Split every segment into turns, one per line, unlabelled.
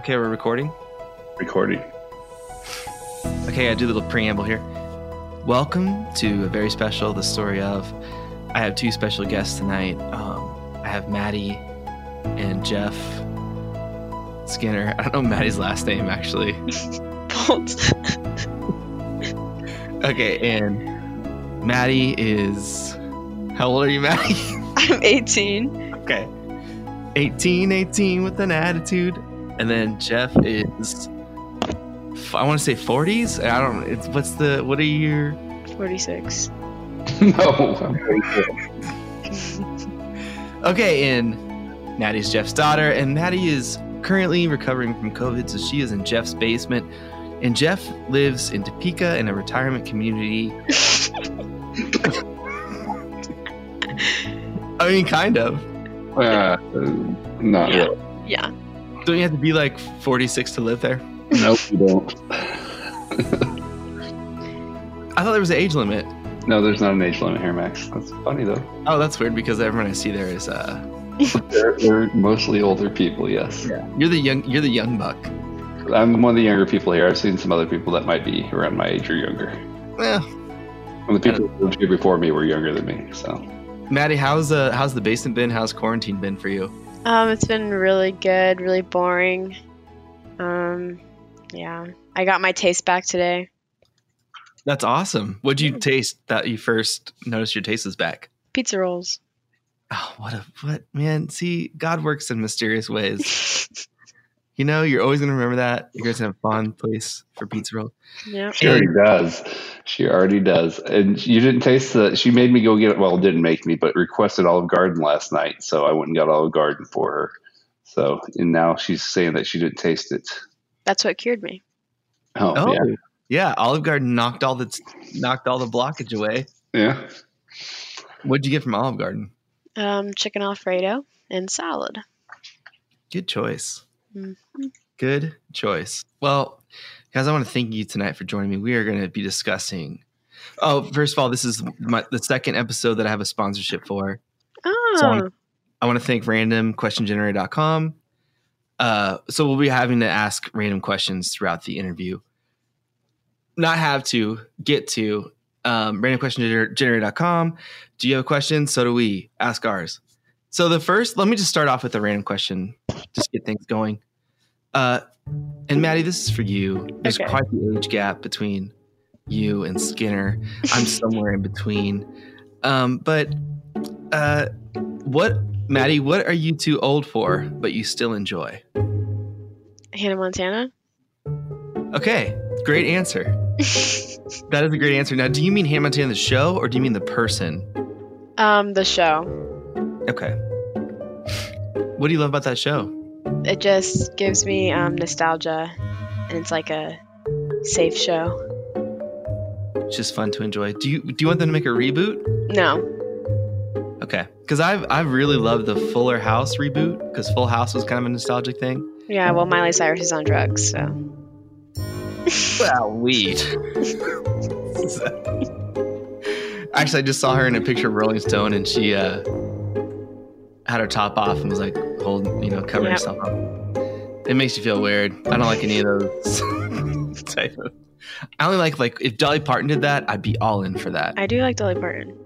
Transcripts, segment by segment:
Okay, we're recording.
Recording.
Okay, I do a little preamble here. Welcome to a very special The Story of. I have two special guests tonight. Um, I have Maddie and Jeff Skinner. I don't know Maddie's last name actually.
Bolt.
Okay, and Maddie is. How old are you, Maddie?
I'm 18.
okay. 18, 18 with an attitude. And then Jeff is. I want to say 40s. I don't. It's what's the what are your
46.
no, I'm pretty sure.
Okay, and Maddie's Jeff's daughter, and Maddie is currently recovering from COVID, so she is in Jeff's basement. And Jeff lives in Topeka in a retirement community. I mean, kind of.
Uh, not
Yeah.
really.
Yeah.
Don't you have to be like 46 to live there?
Nope, you don't.
I thought there was an age limit.
no, there's not an age limit here, Max. That's funny though.
Oh, that's weird because everyone I see there is uh
They're, they're mostly older people. Yes, Yeah.
you're the young you're the young buck.
I'm one of the younger people here. I've seen some other people that might be around my age or younger.
Well,
And the people who lived here before me were younger than me. So
Maddie, how's uh how's the basement been? How's quarantine been for you?
Um, it's been really good, really boring. Um, yeah. I got my taste back today.
That's awesome. What'd you taste that you first noticed your taste is back?
Pizza rolls.
Oh, what a what man! See, God works in mysterious ways. You know, you're always gonna remember that. You guys have a fond place for pizza roll.
yeah.
she already does. She already does. And you didn't taste the. She made me go get it. Well, didn't make me, but requested Olive Garden last night. So I went and got Olive Garden for her. So and now she's saying that she didn't taste it.
That's what cured me.
Oh,
Oh,
yeah,
yeah. Olive Garden knocked all the knocked all the blockage away.
yeah.
What'd you get from Olive Garden?
Um, chicken Alfredo and salad.
Good choice. Good choice. Well, guys, I want to thank you tonight for joining me. We are going to be discussing. Oh, first of all, this is my, the second episode that I have a sponsorship for.
Oh,
So- I want to thank randomquestiongenerator.com. Uh, so we'll be having to ask random questions throughout the interview. Not have to, get to. Um, randomquestiongenerator.com. Do you have a question? So do we. Ask ours. So the first, let me just start off with a random question, just get things going. Uh, and Maddie, this is for you. There's
Okay.
quite the age gap between you and Skinner. I'm somewhere in between. Um, but uh, what, Maddie? What are you too old for, but you still enjoy?
Hannah Montana.
Okay, great answer. That is a great answer. Now, do you mean Hannah Montana the show, or do you mean the person?
um, the show.
Okay. What do you love about that show?
It just gives me um, nostalgia, and it's like a safe show.
It's just fun to enjoy. Do you do you want them to make a reboot?
No.
Okay, because I've I've really loved the Fuller House reboot because Full House was kind of a nostalgic thing.
Yeah. Well, Miley Cyrus is on drugs, so.
Well, weed. Actually, I just saw her in a picture of Rolling Stone, and she uh, had her top off and was like holding, you know, covering
Yep.
herself up. It makes you feel weird. I don't like any of those type of. I only like like if Dolly Parton did that, I'd be all in for that.
I do like Dolly Parton.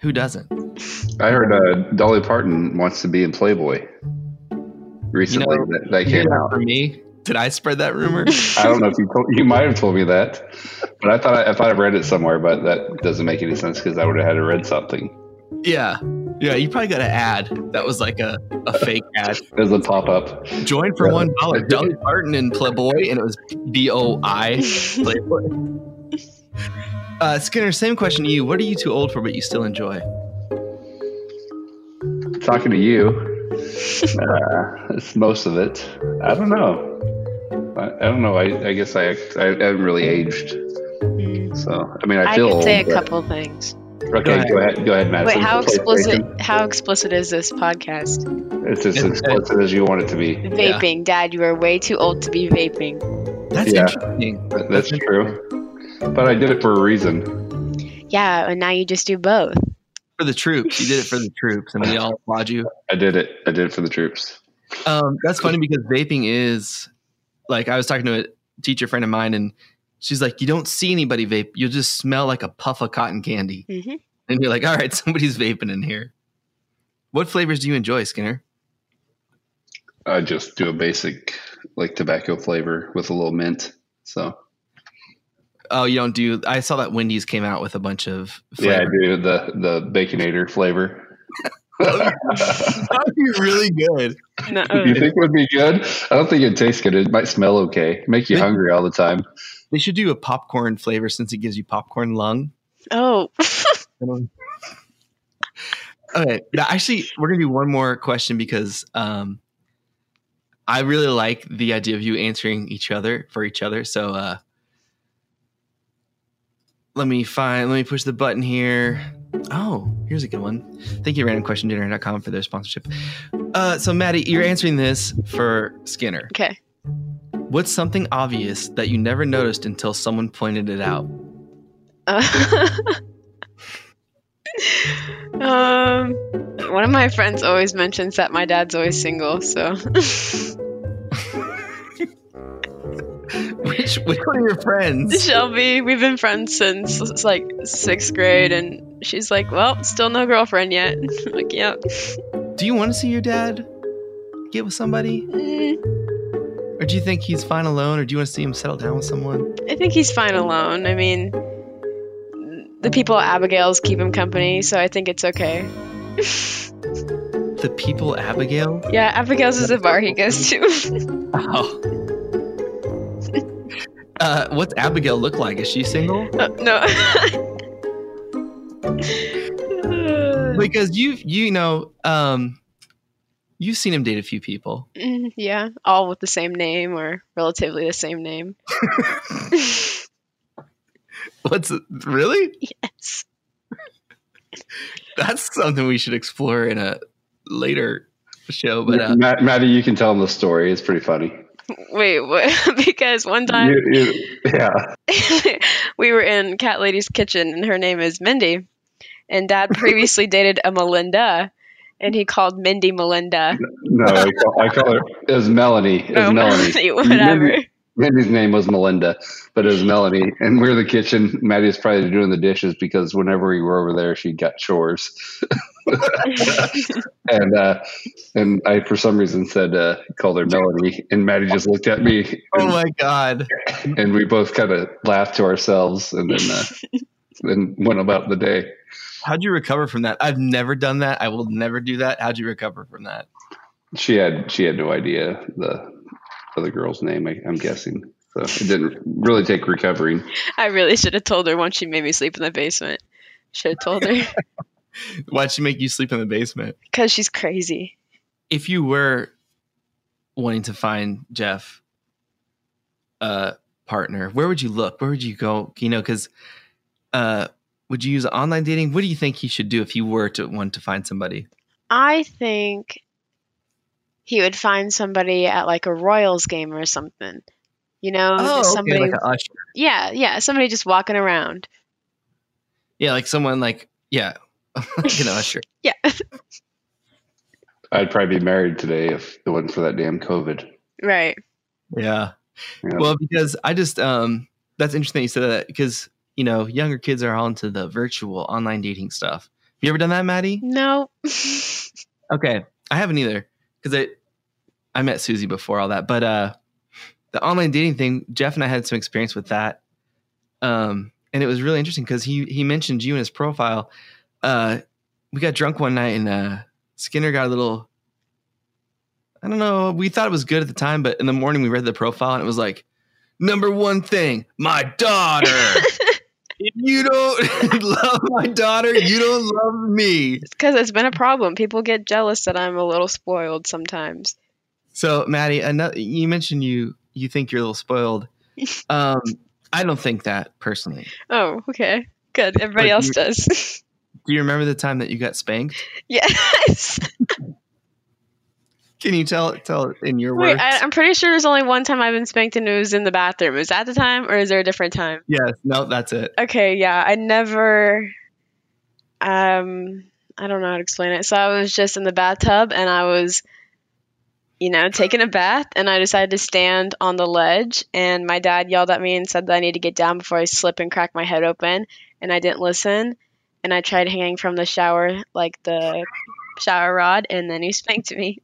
Who doesn't?
I heard uh, Dolly Parton wants to be in Playboy. Recently,
You know,
that, that
You
came
did
out.
for me. Did I spread that rumor?
I don't know if you told, you might have told me that, but I thought I, I thought I read it somewhere, but that doesn't make any sense because I would have had to read something.
yeah, yeah. You probably got an ad that was like a, a fake ad.
There's a pop up.
Join for
Yeah.
one dollar. Dolly Parton and Playboy, and it was B O I Playboy. Uh, Skinner, same question to you. What are you too old for, but you still enjoy?
Talking to you, uh, it's most of it. I don't know. I, I don't know. I, I guess I, I haven't really aged.
Mm.
So I mean, I
I
feel
could say a
old, but-
couple things.
Okay,
Go ahead.
go ahead. Go ahead, Madison.
Wait, how explicit?
PlayStation.
How explicit is this podcast?
It's as explicit as you want it to be.
Vaping, Dad. You are way too old to be vaping.
That's
Yeah.
interesting.
That- That's true. But I did it for a reason.
Yeah, and now you just do both.
For the troops, you did it for the troops, and we all applaud you.
I did it. I did it for the troops.
Um, that's funny because vaping is like I was talking to a teacher friend of mine, and she's like, "You don't see anybody vape; you'll just smell like a puff of cotton candy."
hmm
And you're like, "All right, somebody's vaping in here." What flavors do you enjoy, Skinner?
I just do a basic like tobacco flavor with a little mint. So
Oh, you don't do. I saw that Wendy's came out with a bunch of.
yeah, I do the the baconator flavor.
That'd be really good.
No.
you think it would be good? I don't think it tastes good. It might smell okay. Make you hungry all the time.
They should do a popcorn flavor since it gives you popcorn lung.
Oh.
Okay, now actually, we're gonna do one more question because um, I really like the idea of you answering each other for each other. So uh, let me find. Let me push the button here. Oh, here's a good one. Thank you, randomquestiongenerator.com for their sponsorship. Uh, so, Maddie, you're answering this for Skinner.
okay.
What's something obvious that you never noticed until someone pointed it out?
Uh, um, one of my friends always mentions that my dad's always single. So
Which which one of your friends?
Shelby, we've been friends since it's like sixth grade, and she's like, "Well, still no girlfriend yet." Like, yeah.
Do you want to see your dad get with somebody?
Mm,
do you think he's fine alone, or do you want to see him settle down with someone?
I think he's fine alone. I mean, the people at Abigail's keep him company, so I think it's okay.
The people, Abigail.
Yeah, Abigail's is a bar he goes to.
Oh. uh, what's Abigail look like? Is she single?
Uh, no.
Because you you know um, you've seen him date a few people.
Mm, yeah, all with the same name or relatively the same name.
What's really?
yes.
That's something we should explore in a later show. But uh,
Matt, Maddie, you can tell them the story. It's pretty funny.
Wait, what? because one time
You- you- yeah.
we were in Cat Lady's kitchen, and her name is Mindy, and Dad previously dated a Melinda, and he called Mindy Melinda.
No, I call, I call her. It was Melanie. It was
Oh,
Melanie.
whatever.
Mindy- Mindy's name was Melinda, but it was Melanie. And we are in the kitchen. Maddie was probably doing the dishes because whenever we were over there, she got chores. and uh, and I, for some reason, said uh, called her Melanie. And Maddie just looked at me,
oh my god,
and we both kind of laughed to ourselves, and then uh, then went about the day.
How'd you recover from that? I've never done that. I will never do that. How'd you recover from that?
She had she had no idea the other girl's name. I, I'm guessing. So it didn't really take recovering.
I really should have told her once she made me sleep in the basement. Should have told her
Why'd she make you sleep in the basement?
because she's crazy.
if you were wanting to find Jeff a partner, where would you look? Where would you go? You know, because uh, would you use online dating? What do you think he should do if he were to want to find somebody?
I think he would find somebody at like a Royals game or something. You know,
Oh,
just
okay,
somebody.
like a usher.
yeah, yeah, somebody just walking around.
Yeah, like someone like yeah, like an usher.
Yeah.
I'd probably be married today if it wasn't for that damn COVID.
right.
Yeah.
Yeah.
Well, because I just um, that's interesting that you said that because you know younger kids are all into the virtual online dating stuff. Have you ever done that, Maddie?
No.
Okay, I haven't either because I I met Susie before all that, but uh, the online dating thing, Jeff and I had some experience with that, um, and it was really interesting because he he mentioned you in his profile. Uh, we got drunk one night and uh, Skinner got a little. I don't know. We thought it was good at the time, but in the morning we read the profile and it was like, number one thing, my daughter. if you don't love my daughter, you don't love me.
It's because it's been a problem. People get jealous that I'm a little spoiled sometimes.
So, Maddie, another, you mentioned you you think you're a little spoiled. Um, I don't think that personally.
Oh, okay. Good. Everybody
But
else
you-
does.
Do you remember the time that you got spanked?
yes.
Can you tell tell it in your
Wait,
words?
I, I'm pretty sure there's only one time I've been spanked and it was in the bathroom. Is that the time or is there a different time?
yes. No, that's it.
Okay, yeah. I never. Um, I don't know how to explain it. So I was just in the bathtub and I was you know, taking a bath, and I decided to stand on the ledge. And my dad yelled at me and said that I need to get down before I slip and crack my head open. And I didn't listen. And I tried hanging from the shower, like the shower rod, and then he spanked me.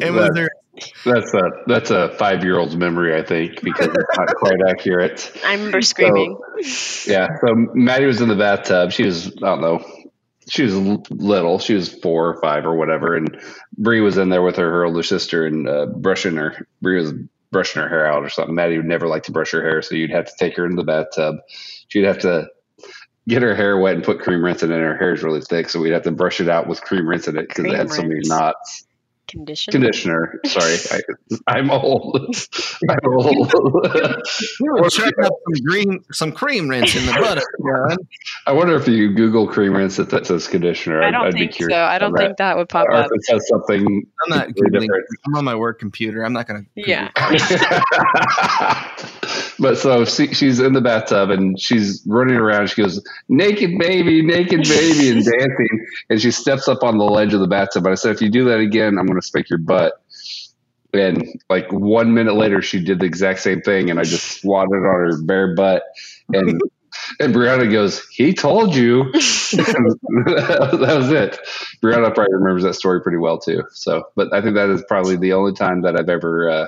And was there
That's a that's a five year old's memory, I think, because it's not quite accurate.
I remember screaming.
Yeah. So Maddie was in the bathtub. She was I don't know. She was little. She was four or five or whatever, and Bree was in there with her, her older sister and uh, brushing her. Bree was brushing her hair out or something. Maddie would never like to brush her hair, so you'd have to take her into the bathtub. She'd have to get her hair wet and put cream rinse in it. And her hair is really thick, so we'd have to brush it out with cream rinse in it because it had so many knots.
Condition.
Conditioner. Sorry, I, I'm old. I'm old.
you were chucking up some green, some cream rinse in the butter, John.
I wonder if you Google cream rinse if that says conditioner.
I
I'd,
don't
I'd be
think so.
curious.
I don't think that would pop
Or if
up.
it says something.
I'm not
completely
googling. I'm on my work computer. I'm not gonna.
Yeah.
but so she, she's in the bathtub and she's running around. She goes, "Naked baby, naked baby," and dancing. And she steps up on the ledge of the bathtub. And I said, "If you do that again, I'm going to spank your butt." And like one minute later, she did the exact same thing, and I just swatted on her bare butt. And and Brianna goes, "He told you." that was it. Brianna probably remembers that story pretty well too. So, but I think that is probably the only time that I've ever uh,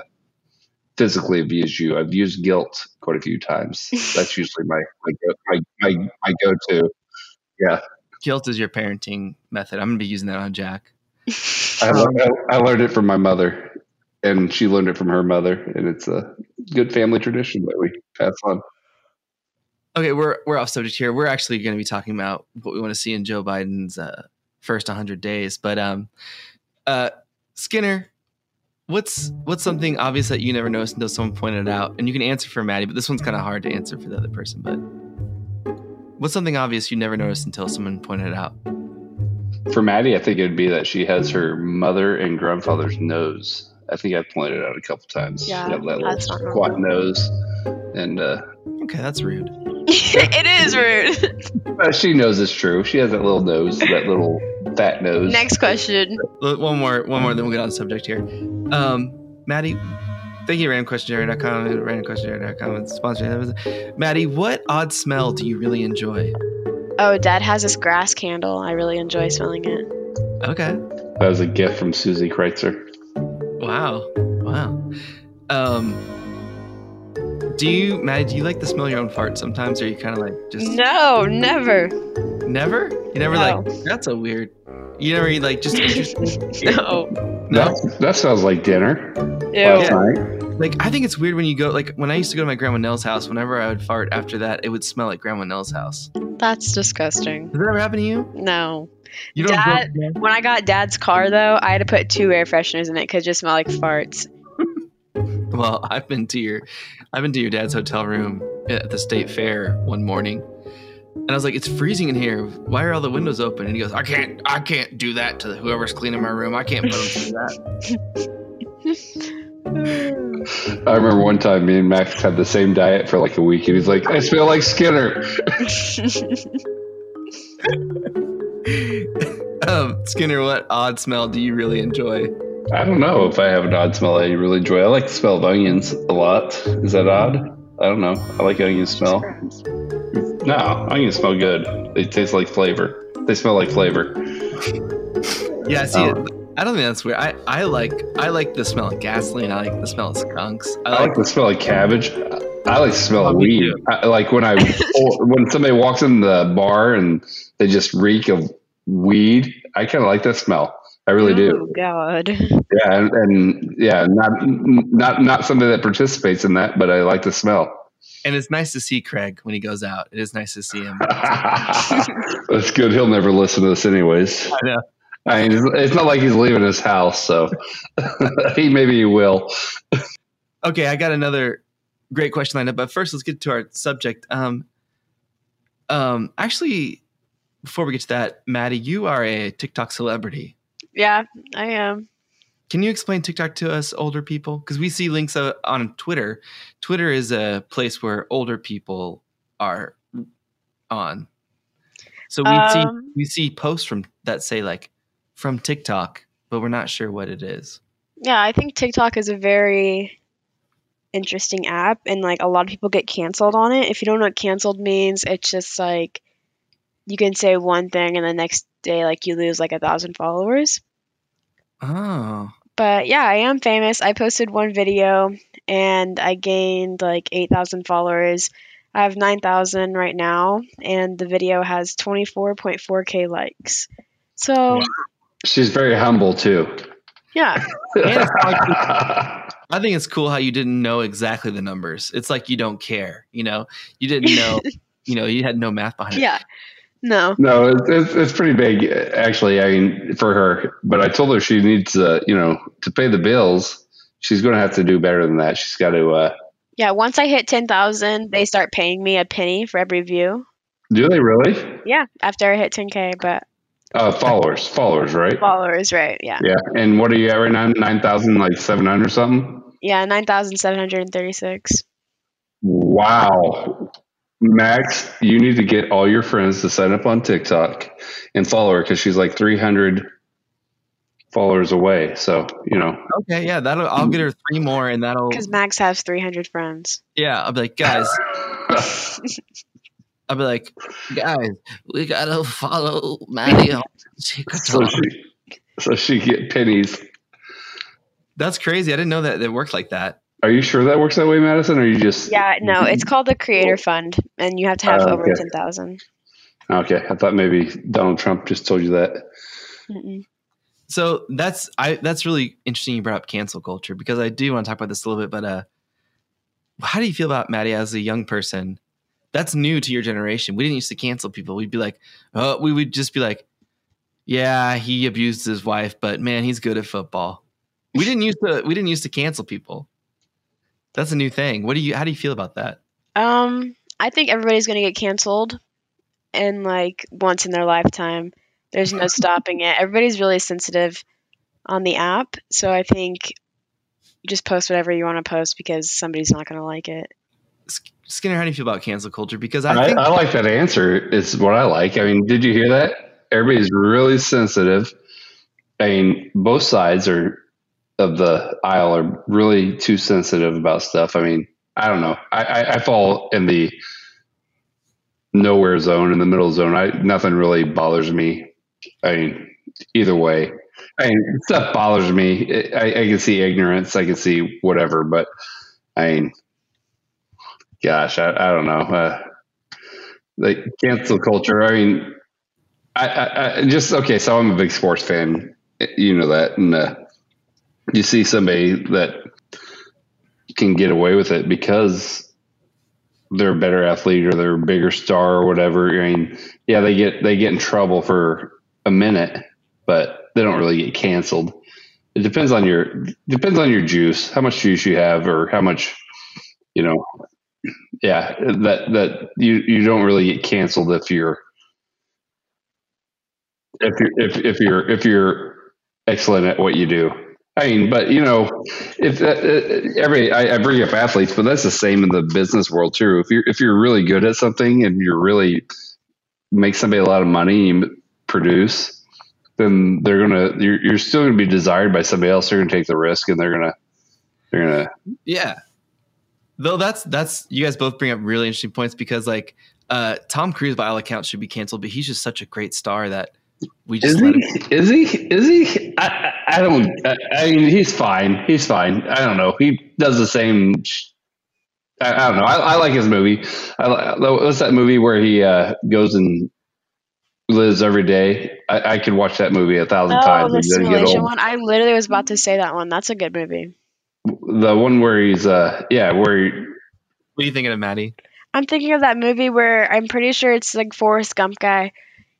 physically abused you. I've used guilt quite a few times. That's usually my my my, my, my go to. Yeah,
Guilt is your parenting method. I'm gonna be using that on Jack.
I, learned, I, I learned it from my mother, and she learned it from her mother, and it's a good family tradition that we pass on.
Okay, we're we're off subject here. We're actually going to be talking about what we want to see in Joe Biden's uh, first 100 days. But um, uh, Skinner, what's what's something obvious that you never noticed until someone pointed it out? And you can answer for Maddie, but this one's kind of hard to answer for the other person. But what's something obvious you never noticed until someone pointed it out?
For Maddie, I think it would be that she has her mother and grandfather's nose. I think I pointed it out a couple times.
Yeah,
She had that
that's not
little squat
normal.
nose, and uh,
Okay, that's rude.
it is rude.
uh, she knows it's true. She has that little nose, that little fat nose.
Next question.
One more, one more, then we'll get on the subject here. Um, Maddie, thank you, randomquestionary.com and randomquestionary.com and sponsor. Maddie, what odd smell do you really enjoy?
Oh, Dad has this grass candle. I really enjoy smelling it.
Okay.
That was a gift from Susie Kreitzer.
Wow. Wow. Um, do you, Maddie, do you like to smell your own fart sometimes? Or are you kind of like just
No, never.
never? You never
No.
like, that's a weird, you never like just interested?
No.
No?
That, that sounds like dinner.
Ew.
last
Yeah.
night.
Like, I think it's weird when you go, like, when I used to go to my Grandma Nell's house, whenever I would fart after that, it would smell like Grandma Nell's house.
That's disgusting.
Does that ever happen to you?
No.
You
Dad- When I got Dad's car, though, I had to put two air fresheners in it because it just smelled like farts.
Well, I've been to your, I've been to your dad's hotel room at the state fair one morning, and I was like, "It's freezing in here. Why are all the windows open?" And he goes, "I can't, I can't do that to whoever's cleaning my room. I can't put them through that."
I remember one time me and Max had the same diet for like a week, and he's like, "I smell like Skinner."
um, Skinner, what odd smell do you really enjoy?
I don't know if I have an odd smell I really enjoy. I like the smell of onions a lot. Is that odd? I don't know. I like onion smell. No, onions smell good. They taste like flavor. They smell like flavor.
Yeah, I see
Oh.
it. I don't think that's weird. I, I like I like the smell of gasoline. I like the smell of skunks. I
I
like
like the smell of cabbage. I like the smell
Oh,
of weed. I, like when I when somebody walks in the bar and they just reek of weed. I kind of like that smell. I really do.
Oh, God.
Yeah, and, and yeah, not not not somebody that participates in that, but I like the smell.
And it's nice to see Craig when he goes out. It is nice to see him.
That's good. He'll never listen to this, anyways.
I know.
I mean, it's- it's not like he's leaving his house, so he maybe he will.
Okay, I got another great question lined up, but first let's get to our subject. Um, um, actually, before we get to that, Maddie, you are a TikTok celebrity.
Yeah, I am.
Can you explain TikTok to us older people? Because we see links uh, on Twitter. Twitter is a place where older people are on. So we see
Um,
we see posts from that say like from TikTok, but we're not sure what it is.
Yeah, I think TikTok is a very interesting app and like a lot of people get canceled on it. If you don't know what canceled means, it's just like you can say one thing and the next day like you lose like a thousand followers.
Oh.
But yeah, I am famous. I posted one video and I gained like 8,000 followers. I have 9,000 right now and the video has 24.4k likes. So,
She's very humble too.
yeah.
And it's like- I think it's cool how you didn't know exactly the numbers. It's like you don't care, you know? You didn't know, you know, you had no math behind it.
Yeah. No.
No, it's, it's, it's pretty big, actually. I mean, for her. But I told her she needs, to, you know, to pay the bills. She's going to have to do better than that. She's got to. Uh,
Yeah, once I hit 10,000, they start paying me a penny for every view.
do they really?
Yeah, after I hit 10k, but
Uh, followers, followers, right?
followers, right? Yeah.
Yeah. And what are you at right now? Nine thousand, like seven hundred something.
Yeah, 9,736.
Wow. Max, you need to get all your friends to sign up on TikTok and follow her because she's like 300 followers away. So, you know,
Okay, yeah, that'll I'll get her three more and that'll
Because Max has 300 friends.
yeah, I'll be like, guys, I'll be like, guys, we gotta follow Maddie on
so she, so she get pennies.
That's crazy. I didn't know that it worked like that.
Are you sure that works that way, Madison? Or are you just
Yeah, no, it's called the Creator Fund, and you have to have
Oh,
over
okay.
10,000.
okay? I thought maybe Donald Trump just told you that.
Mm-mm.
So that's I that's really interesting you brought up cancel culture because I do want to talk about this a little bit, but uh how do you feel about Maddie as a young person? That's new to your generation. We didn't used to cancel people. We'd be like, oh, we would just be like, yeah, he abused his wife, but man, he's good at football. We didn't used to we didn't used to cancel people. That's a new thing. What do you how do you feel about that?
Um, I think everybody's gonna get canceled, and like once in their lifetime. There's no stopping it. Everybody's really sensitive on the app, so I think you just post whatever you want to post because somebody's not gonna like it.
Skinner, how do you feel about cancel culture? Because I,
I,
think
I like that answer. Is what I like. I mean, did you hear that? Everybody's really sensitive. I mean, both sides are of the aisle are really too sensitive about stuff. I mean, I don't know. I, I, I fall in the nowhere zone, in the middle zone. I nothing really bothers me. I mean, either way. I mean, stuff bothers me. I, I can see ignorance. I can see whatever, but I mean, gosh, I, I don't know. Uh, like cancel culture. I mean, I, I, I just okay. So I'm a big sports fan. You know that, and uh, you see somebody that can get away with it because they're a better athlete or they're a bigger star or whatever. I mean, yeah, they get they get in trouble for a minute, but they don't really get canceled. It depends on your depends on your juice, how much juice you have, or how much you know. Yeah, that that you you don't really get canceled if you're if you're if, if you're if you're excellent at what you do. I mean, but you know, if uh, uh, every I, I bring up athletes, but that's the same in the business world too. If you're if you're really good at something and you're really make somebody a lot of money, and produce, then they're gonna you're, you're still gonna be desired by somebody else. They're gonna take the risk, and they're gonna they're gonna
Yeah. Though that's that's you guys both bring up really interesting points because like uh Tom Cruise by all accounts should be canceled, but he's just such a great star that we just
Is
let him
he? Is he? Is he? I, I I don't. I, I mean, he's fine. He's fine. I don't know. He does the same. I, I don't know. I, I like his movie. I, li- what's that movie where he uh, goes and lives every day? I, I could watch that movie a thousand
Oh,
times.
the
and get
simulation
old.
one. I literally was about to say that one. That's a good movie.
The one where he's uh yeah where he,
What are you thinking of Maddie?
I'm thinking of that movie where I'm pretty sure it's like Forrest Gump guy.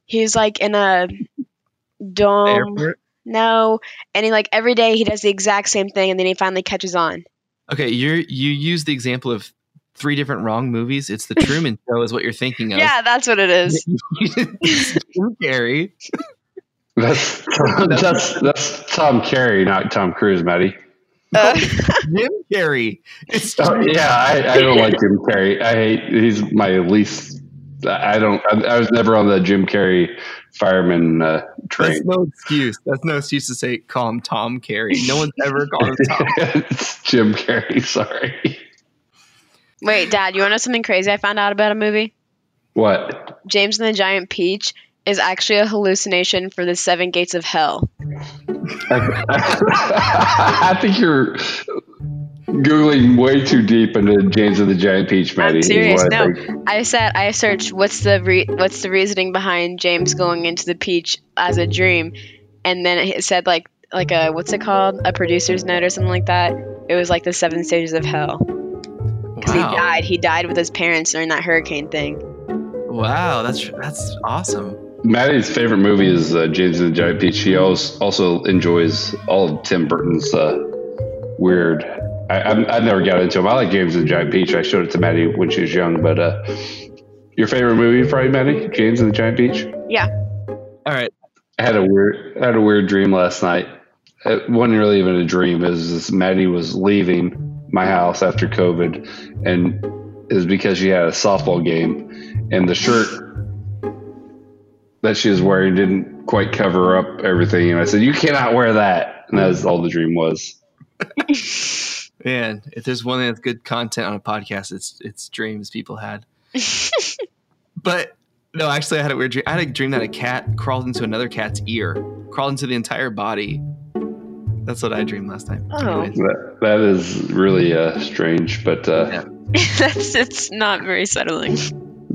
He's like in a dome.
Airport?
No, and he like every day he does the exact same thing, and then he finally catches on.
Okay, you're you use the example of three different wrong movies. It's the Truman Show is what you're thinking of.
Yeah, that's what it is.
Jim Carrey.
that's that's that's Tom Carey, not Tom Cruise, Maddie.
Uh,
Jim Carrey. It's
Oh, yeah, I, I don't like Jim Carrey. I hate. He's my least. I don't. I, I was never on the Jim Carrey fireman uh, train.
That's no excuse. That's no excuse to say call him Tom Carrey. No one's ever called him Tom.
it's Jim Carrey. Sorry.
Wait, Dad, you want to know something crazy I found out about a movie?
What?
James and the Giant Peach is actually a hallucination for the Seven Gates of Hell.
I think you're googling way too deep into James and the Giant Peach, Maddie.
I'm serious.
what I
No,
think.
I said I searched what's the re- what's the reasoning behind James going into the peach as a dream, and then it said like like a what's it called a producer's note or something like that. It was like the seven stages of hell because he died. He died with his parents during that hurricane thing.
Wow, that's that's awesome.
Maddie's favorite movie is uh, James and the Giant Peach. She also also enjoys all of Tim Burton's uh, weird. I, I'm, I never got into them. I like James and the Giant Peach. I showed it to Maddie when she was young. But uh, your favorite movie, probably Maddie, James and the Giant Peach.
Yeah.
All right.
I had a weird, I had a weird dream last night. It wasn't really even a dream. It was just Maddie was leaving my house after COVID, and it was because she had a softball game, and the shirt that she was wearing didn't quite cover up everything. And I said, "You cannot wear that." And that's all the dream was.
Man, if there's one thing that's good content on a podcast, it's it's dreams people had. but no, actually, I had a weird dream. I had a dream that a cat crawled into another cat's ear, crawled into the entire body. That's what I dreamed last time.
Oh.
That, that is really uh, strange, but uh,
Yeah.
That's it's not very settling.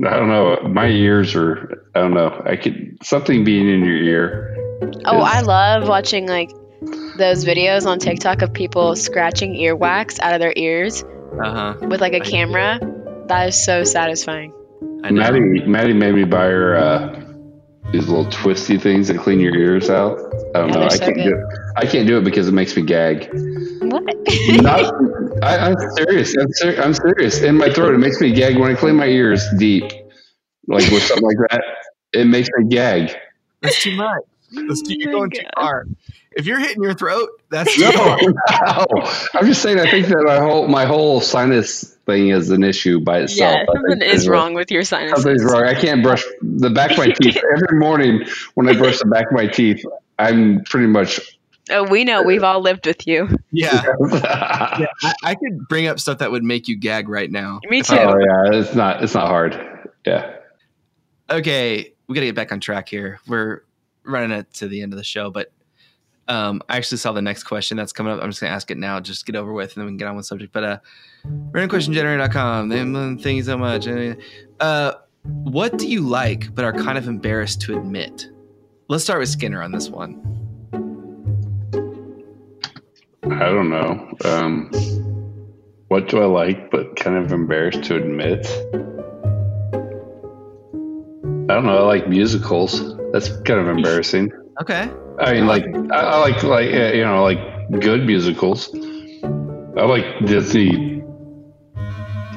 I don't know. My ears are. I don't know. I could something being in your ear.
Oh,
is-
I love watching like those videos on TikTok of people scratching earwax out of their ears
Uh huh.
with like a camera. That is so satisfying.
I know.
Maddie, Maddie made me buy her uh, these little twisty things that clean your ears out. I don't
Yeah,
know. I
so
can't
good.
do it. I can't do it because it makes me gag.
What?
Not, I, I'm serious. I'm, ser- I'm serious. In my throat, it makes me gag when I clean my ears deep, like with something like that. It makes me gag.
That's too much. Mm, that's too, you're
Oh my
going too far. If you're hitting your throat, that's too
No,
far.
no. I'm just saying. I think that my whole my whole sinus thing is an issue by itself.
yeah,
I
something is wrong with your sinuses.
Something's wrong. I can't brush the back of my teeth every morning. When I brush the back of my teeth, I'm pretty much.
Oh, we know. We've all lived with you.
Yeah.
oh
yeah. I, I could bring up stuff that would make you gag right now.
Me
oh,
too.
I-
yeah, it's not. It's not hard. Yeah.
okay, we got to get back on track here. We're running it to the end of the show, but um, I actually saw the next question that's coming up. I'm just going to ask it now, just get over with, and then we can get on with subject. But uh, randomquestiongenerator.com, thank you so much. Uh, what do you like but are kind of embarrassed to admit? Let's start with Skinner on this one.
I don't know. Um, what do I like, but kind of embarrassed to admit? I don't know. I like musicals. That's kind of embarrassing.
Okay.
I mean, like I, I like like uh, you know like good musicals. I like Disney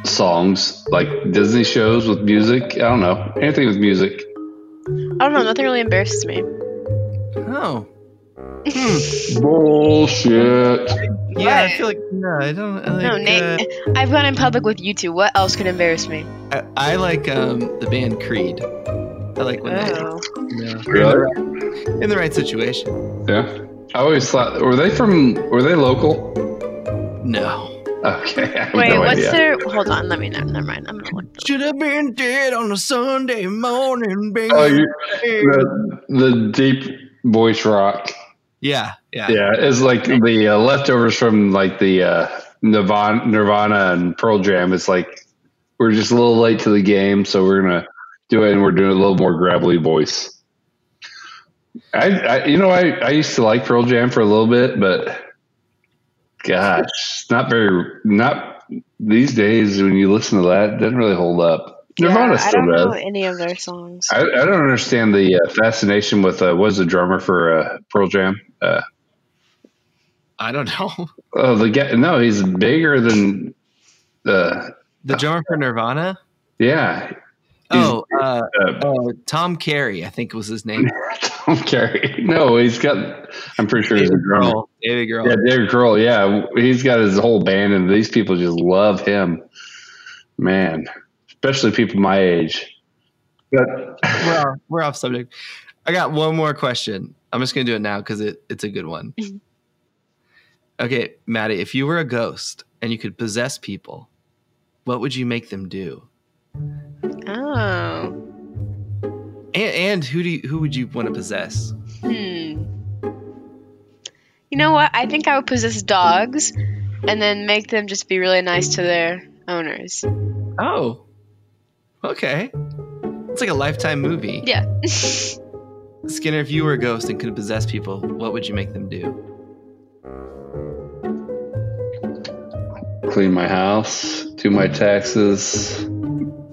songs, like Disney shows with music. I don't know anything with music.
I don't know. Nothing really embarrasses me.
Oh.
Bullshit.
Yeah, I feel like no, I don't. I like,
No, Nate. I've gone in public with you two. What else could embarrass me?
uh, I, I like um, the band Creed. I like when they,
Oh.
you know,
Really?
in the right situation.
Yeah. I always thought were they from were they local?
No.
Okay.
Wait,
no
what's
idea.
their? Hold on. Let me know. Never mind. I'm gonna look.
Should have been dead on a Sunday morning, baby.
Oh, you, the, the deep voice rock.
yeah, yeah,
Yeah, it's like the uh, leftovers from like the uh, Nirvana, Nirvana and Pearl Jam. It's like we're just a little late to the game, so we're gonna do it, and we're doing a little more gravelly voice. I, I you know, I, I used to like Pearl Jam for a little bit, but gosh, it's not very not these days. When you listen to that, it doesn't really hold up. Nirvana
yeah, I
still
don't know
does.
any of their songs.
I, I don't understand the uh, fascination with uh, was the drummer for uh, Pearl Jam. Uh,
I don't know.
Oh, the guy. No, he's bigger than the.
The drummer for Nirvana.
Yeah,
Oh, uh,
uh,
uh, Tom Carey, I think was his name.
Tom Carey. No, he's got. I'm pretty sure he's a
David
drummer.
Grohl. David Grohl.
Yeah, David Grohl. Yeah, he's got his whole band, and these people just love him. Man, especially people my age. But
we're, off, we're off subject. I got one more question. I'm just gonna do it now because it, it's a good one.
Mhm.
okay, Maddie, if you were a ghost and you could possess people, what would you make them do?
Oh.
And, and who do you, who would you want to possess?
Hmm. You know what? I think I would possess dogs and then make them just be really nice to their owners.
Oh, okay. It's like a lifetime movie.
Yeah.
Skinner, if you were a ghost and could possess people, what would you make them do?
Clean my house, do my taxes,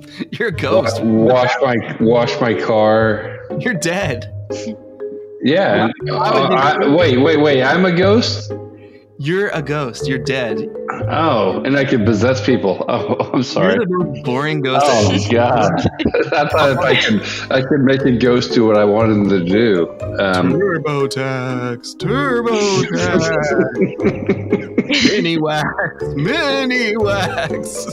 You're a ghost.
wash my wash my car.
You're dead.
Yeah. Uh, I- wait, wait, wait. I'm a ghost.
You're a ghost. You're dead.
Oh, and I can possess people. Oh, I'm sorry.
You're the most boring ghost.
Oh God! I thought if I could, I could make a ghost do what I wanted them to do. Um,
TurboTax, TurboTax, Minwax, mini wax.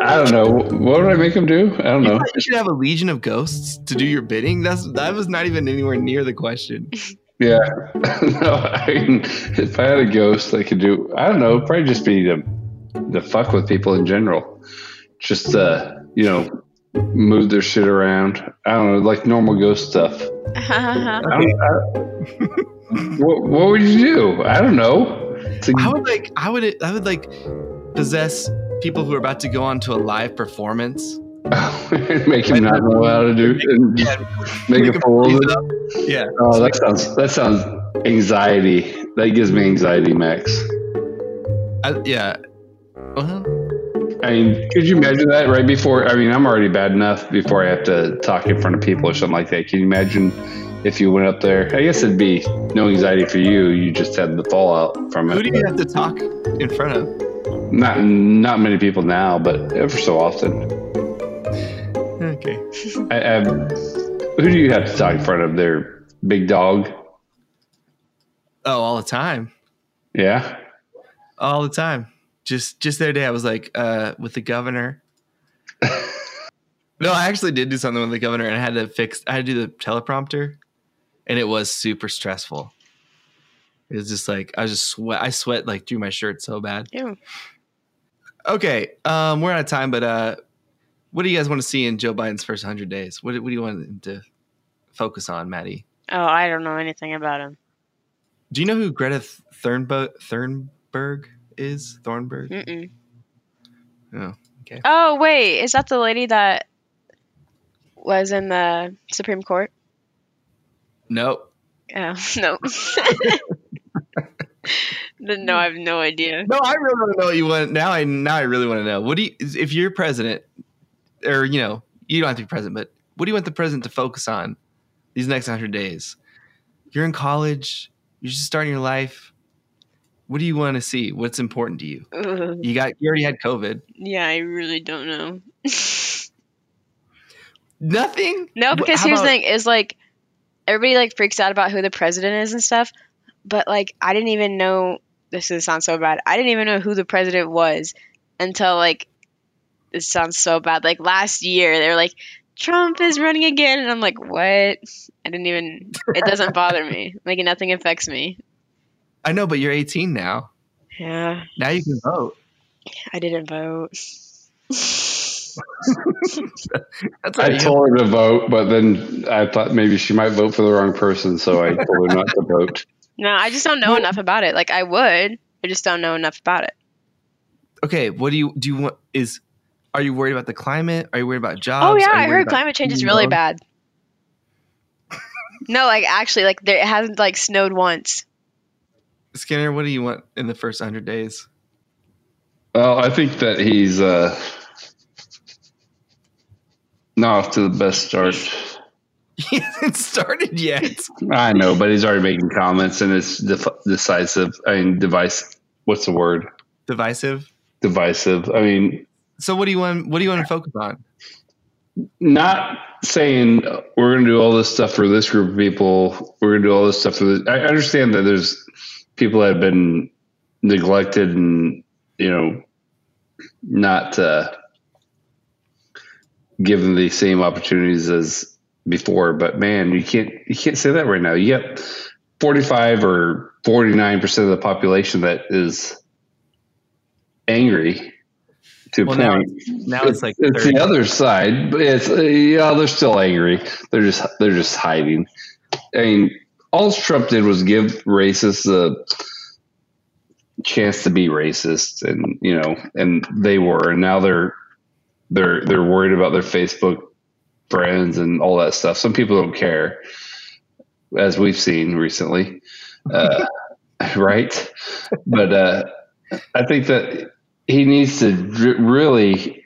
I don't know. What would I make them do? I don't
You
know.
thought you should have a legion of ghosts to do your bidding. That's that was not even anywhere near the question.
Yeah. no, I mean, if I had a ghost, I could do. I don't know. Probably just be to, to fuck with people in general. Just uh, you know, move their shit around. I don't know, like normal ghost stuff. I don't, I, what, what would you do? I don't know. It's a-
I would like I would I would like possess people who are about to go on to a live performance.
make him not know how to do and
Yeah,
make a fool of it.
Yeah.
Oh, that sounds that sounds anxiety. That gives me anxiety, Max.
I, yeah. Well,
I mean, could you imagine that right before? I mean, I'm already bad enough before I have to talk in front of people or something like that. Can you imagine if you went up there? I guess it'd be no anxiety for you. You just had the fallout from it.
who do you have to talk in front of?
Not not many people now, but ever so often.
Okay.
I, I, who do you have to talk in front of? Their big dog.
Oh, all the time.
Yeah.
All the time. Just just the other day I was like uh with the governor. no, I actually did do something with the governor and I had to fix I had to do the teleprompter and it was super stressful. It was just like I was just sweat I sweat like through my shirt so bad.
Ew.
Okay. Um we're out of time, but uh what do you guys want to see in Joe Biden's first 100 days? What, what do you want him to focus on, Maddie?
Oh, I don't know anything about him.
Do you know who Greta Thunberg Thunberg is? Thornburg?
Mm-mm.
Oh.
Oh, wait. Is that the lady that was in the Supreme Court?
Nope.
Oh, no. no, I have no idea.
No, I really want to know what you want. Now I now I really want to know. What do you if you're president, or you know, you don't have to be president, but what do you want the president to focus on these next hundred days? You're in college. You're just starting your life. What do you want to see? What's important to you?
Ugh.
You got you already had COVID.
Yeah, I really don't know.
Nothing.
No, because
how
here's the thing: is like everybody like freaks out about who the president is and stuff, but like I didn't even know. This is sounds so bad. I didn't even know who the president was until like this sounds so bad. Like last year, they were like, "Trump is running again," and I'm like, "What?" I didn't even. It doesn't bother me. Like nothing affects me.
I know, but you're 18 now.
Yeah,
Now you can vote.
I didn't vote.
That's
I told her to vote, but then I thought maybe she might vote for the wrong person, so I told her not to vote.
No, I just don't know
Well-
enough about it. Like I would, I just don't know enough about it.
okay. What do you do? You want is are you worried about the climate? Are you worried about jobs?
Oh yeah, I heard climate change is really
loans?
bad. no, like actually, like there it hasn't like snowed once.
Skinner, what do you want in the first 100 days?
Well, I think that he's uh, not off to the best start.
He hasn't started yet.
I know, but he's already making comments, and it's def- decisive. I mean, device. What's the word?
Divisive.
Divisive. I mean,
So what do you want? What do you want to focus on?
not saying we're going to do all this stuff for this group of people. We're going to do all this stuff for this. I understand that there's people that have been neglected and you know not uh, given the same opportunities as before, but man, you can't you can't say that right now. You got 45 or 49 percent of the population that is angry to a
Well, now now it's like
it's
30.
the other side, but it's yeah, they're still angry. They're just they're just hiding. I mean, all Trump did was give racists a chance to be racist, and you know, and they were, and now they're they're they're worried about their Facebook friends and all that stuff. Some people don't care, as we've seen recently, uh, right? But uh, I think that he needs to really.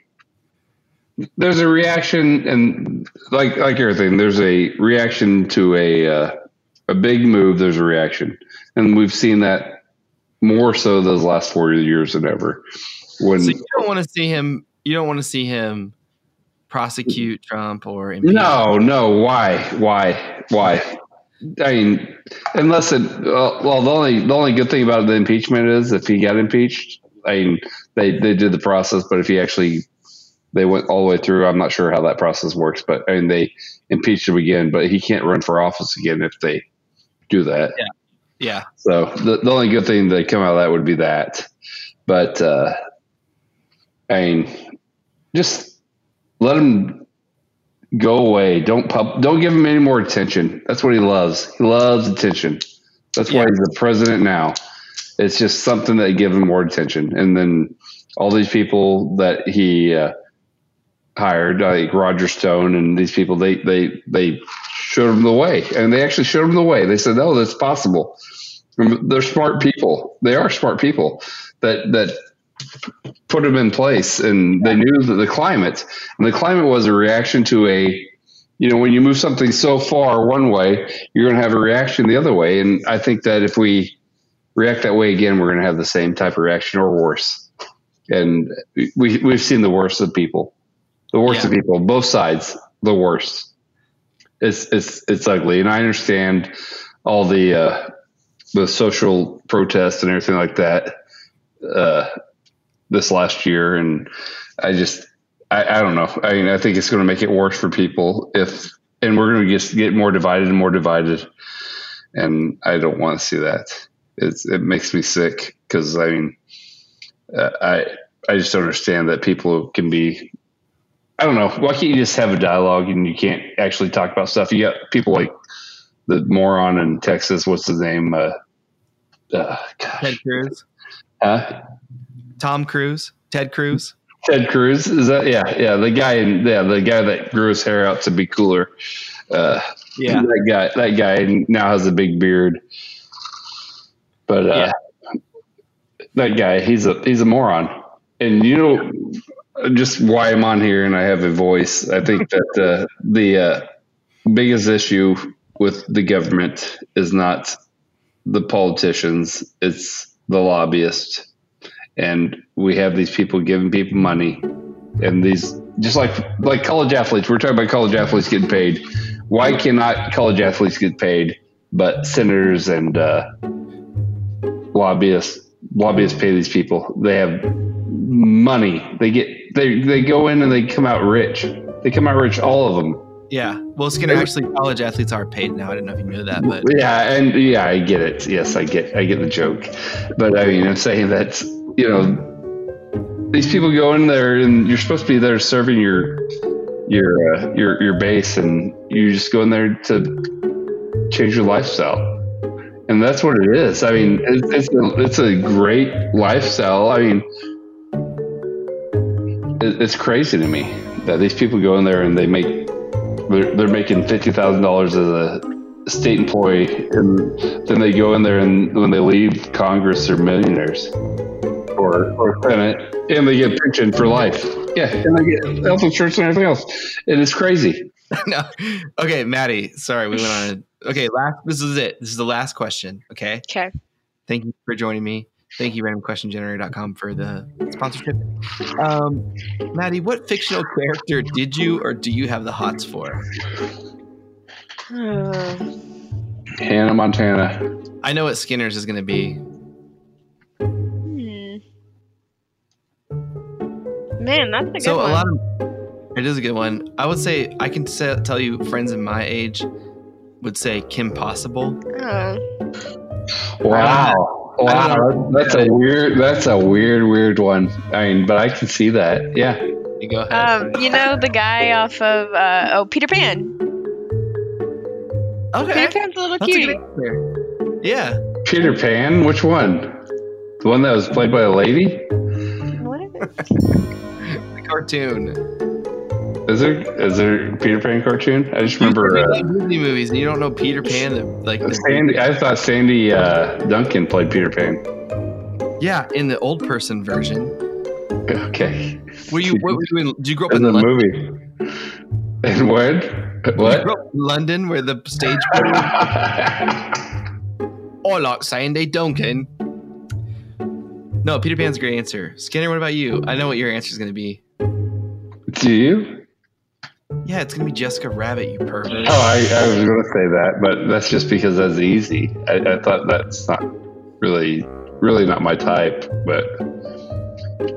There's a reaction, and like like everything, there's a reaction to a uh, a big move. There's a reaction, and we've seen that more so those last four years than ever. When
So you don't want to see him. You don't want to see him prosecute Trump or impeach
No, no. Why? Why? Why? I mean, unless it. Well, well, the only the only good thing about the impeachment is if he got impeached. I mean, they they did the process, but if he actually they went all the way through, I'm not sure how that process works. But I mean, they impeached him again, but he can't run for office again if they do that.
Yeah.
Yeah, So the, the only good thing that come out of that would be that. But uh, I mean, just let him go away. Don't pub, don't give him any more attention. That's what he loves. He loves attention. That's why
Yeah.
he's the president now. It's just something that give him more attention. And then all these people that he uh, hired, like Roger Stone and these people, they they they showed him the way, and they actually showed him the way. They said, "Oh, that's possible." They're smart people. They are smart people that that put them in place, and they knew that the climate and the climate was a reaction to a. You know, when you move something so far one way, you're going to have a reaction the other way. And I think that if we react that way again, we're going to have the same type of reaction or worse. And we we've seen the worst of people, the worst of people, both sides, the worst. It's it's it's ugly, and I understand all the uh, the social protests and everything like that uh, this last year, and I just I, I don't know. I mean, I think it's going to make it worse for people if, and we're going to just get more divided and more divided, and I don't want to see that. It's it makes me sick because I mean, uh, I I just don't understand that people can be. I don't know. Why can't you just have a dialogue and you can't actually talk about stuff? You got people like the moron in Texas. What's his name? Uh, uh,
Ted Cruz,
huh?
Tom Cruise, Ted Cruz.
Ted Cruz is that? Yeah, yeah. The guy, in, yeah, the guy that grew his hair out to be cooler. Uh,
Yeah,
that guy. That guy now has a big beard. But uh,
Yeah.
that guy, he's a he's a moron. And you know, just why I'm on here and I have a voice. I think that uh, the uh, biggest issue with the government is not the politicians; it's the lobbyists. And we have these people giving people money, and these just like like college athletes. We're talking about college athletes getting paid. Why cannot college athletes get paid, but senators and uh, lobbyists lobbyists pay these people? They have money. They get they they go in and they come out rich. They come out rich, all of them.
yeah. Well, it's gonna actually college athletes are paid now. I didn't know if you knew that, but
Yeah, and yeah, I get it. Yes, I get I get the joke, but I mean, I'm saying that you know these people go in there and you're supposed to be there serving your your uh, your your base, and you just go in there to change your lifestyle, and that's what it is. I mean, it's it's a, it's a great lifestyle. I mean, it, it's crazy to me that these people go in there and they make they're, they're making fifty thousand dollars as a state employee, and then they go in there and when they leave Congress, they're millionaires or or Senate, and they get pension for life. Yeah, and they get health insurance and everything else. And It is crazy.
no. Okay, Maddie. Sorry, we went on. A, okay, last. This is it. This is the last question. Okay.
Okay.
Thank you for joining me. Thank you, randomquestiongenerator.com, for the sponsorship. Um, Maddie, what fictional character did you or do you have the hots for?
Uh,
Hannah Montana.
I know what Skinner's is going to be.
Man, that's a good
So
one.
a lot of It is a good one. I would say I can say, tell you friends in my age would say Kim Possible.
Oh.
Wow. Wow. That's a weird that's a weird, weird one. I mean, but I can see that. Yeah.
You go ahead.
Um, you know the guy off of uh, oh Peter Pan.
okay.
Peter Pan's a little
That's a
cutie.
good. Yeah.
Peter Pan, which one? The one that was played by a lady?
What is it?
Cartoon.
Is there is there Peter Pan cartoon? I just remember uh,
Disney movies and you don't know Peter Pan. The, like the,
Sandy. I thought Sandy uh, Duncan played Peter Pan.
yeah, in the old person version.
Okay.
Were you? What were you in? Did you grow up
In
in
the
London?
movie. And when?
Did you
What?
in London, where the stage. I like Sandy Duncan. No, Peter Pan's a great answer. Skinner, what about you? I know what your answer is going to be.
Do you?
Yeah, it's going to be Jessica Rabbit, you pervert.
Oh, I, I was going to say that, but that's just because that's easy. I, I thought that's not really, really not my type, but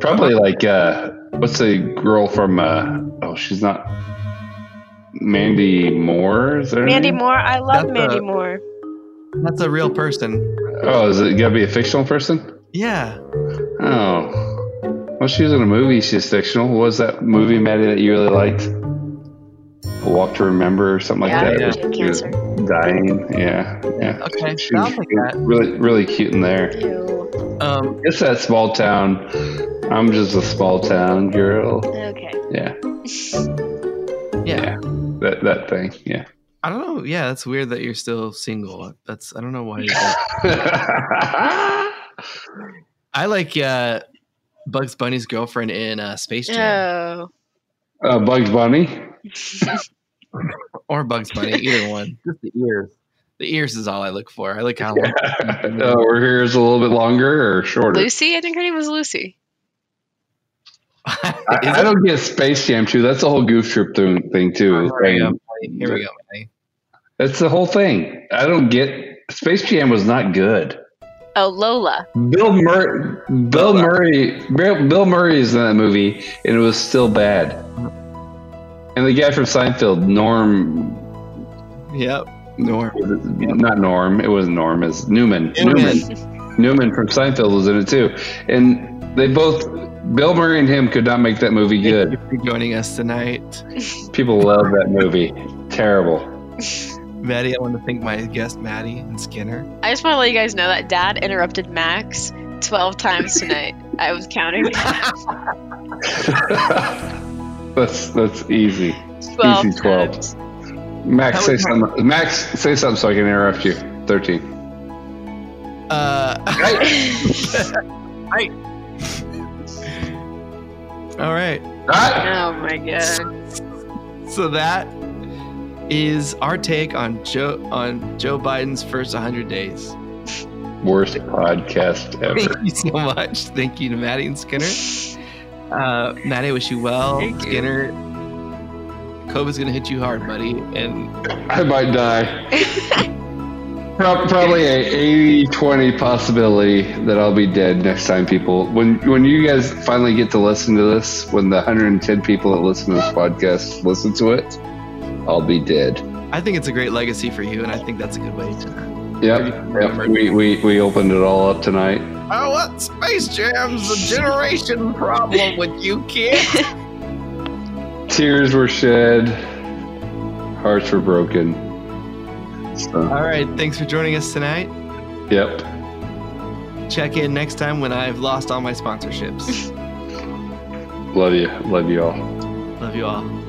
probably like, uh, what's the girl from, uh, oh, she's not Mandy Moore? Is there
Mandy Moore. I love
That's
Mandy
a-
Moore.
That's a real person.
Oh, is it gonna be a fictional person?
Yeah.
Oh. Well, she was in a movie. She's fictional. What was that movie, Maddie, that you really liked? A Walk to Remember or something
yeah,
like that?
yeah.
she had
was dying. Yeah. Yeah.
Okay.
She
I'll
was
take that.
really, really cute in there.
Ew.
Um,
It's that small town. I'm just a small town girl.
Okay.
Yeah.
yeah.
That that thing. Yeah.
I don't know. Yeah, that's weird that you're still single. That's I don't know why. I like uh, Bugs Bunny's girlfriend in uh, Space Jam,
Oh.
uh, Bugs Bunny.
or Bugs Bunny, either one. Just the ears. The ears is all I look for. I like how long.
uh, we're here is a little bit longer or shorter.
Lucy. I think her name was Lucy.
I, I don't get Space Jam too. That's the whole Goof Troop thing, thing too.
Here we go. Here we go. Manny.
That's the whole thing. I don't get Space Jam was not good.
Oh, Lola.
Bill Murray, Bill Murray, Bill, Bill Murray is in that movie, and it was still bad. And the guy from Seinfeld, Norm,
Yep. Norm.
not Norm, it wasn't Norm, it's Newman.
Newman.
Newman. Newman from Seinfeld was in it too, and they both, Bill Murray and him, could not make that movie
Thank
good.
you for joining us tonight.
People love that movie. Terrible.
Maddie, I want to thank my guest, Maddie and Skinner.
I just want to let you guys know that Dad interrupted Max 12 times tonight. I was counting.
that's that's easy.
12
Easy 12.
times.
Max, say
was
something. Max, say something so I can interrupt you. Thirteen.
Uh, all right.
Ah!
oh my god.
So that is our take on Joe on Joe Biden's first 100 days.
Worst podcast ever.
Thank you so much. Thank you to Maddie and Skinner. Uh, Maddie, wish you well.
Thank you.
Skinner, COVID's gonna hit you hard, buddy. And
I might die. Probably a 80-20 possibility that I'll be dead next time people when when you guys finally get to listen to this when the 110 people that listen to this podcast listen to it I'll be dead
I think it's a great legacy for you, and I think that's a good way to.
yep, yep. We, we we opened it all up tonight
Oh, what Space Jam's a generation problem with you, kid.
tears were shed hearts were broken so,
All right, thanks for joining us tonight.
yep
Check in next time when I've lost all my sponsorships.
love you love you all
Love you all.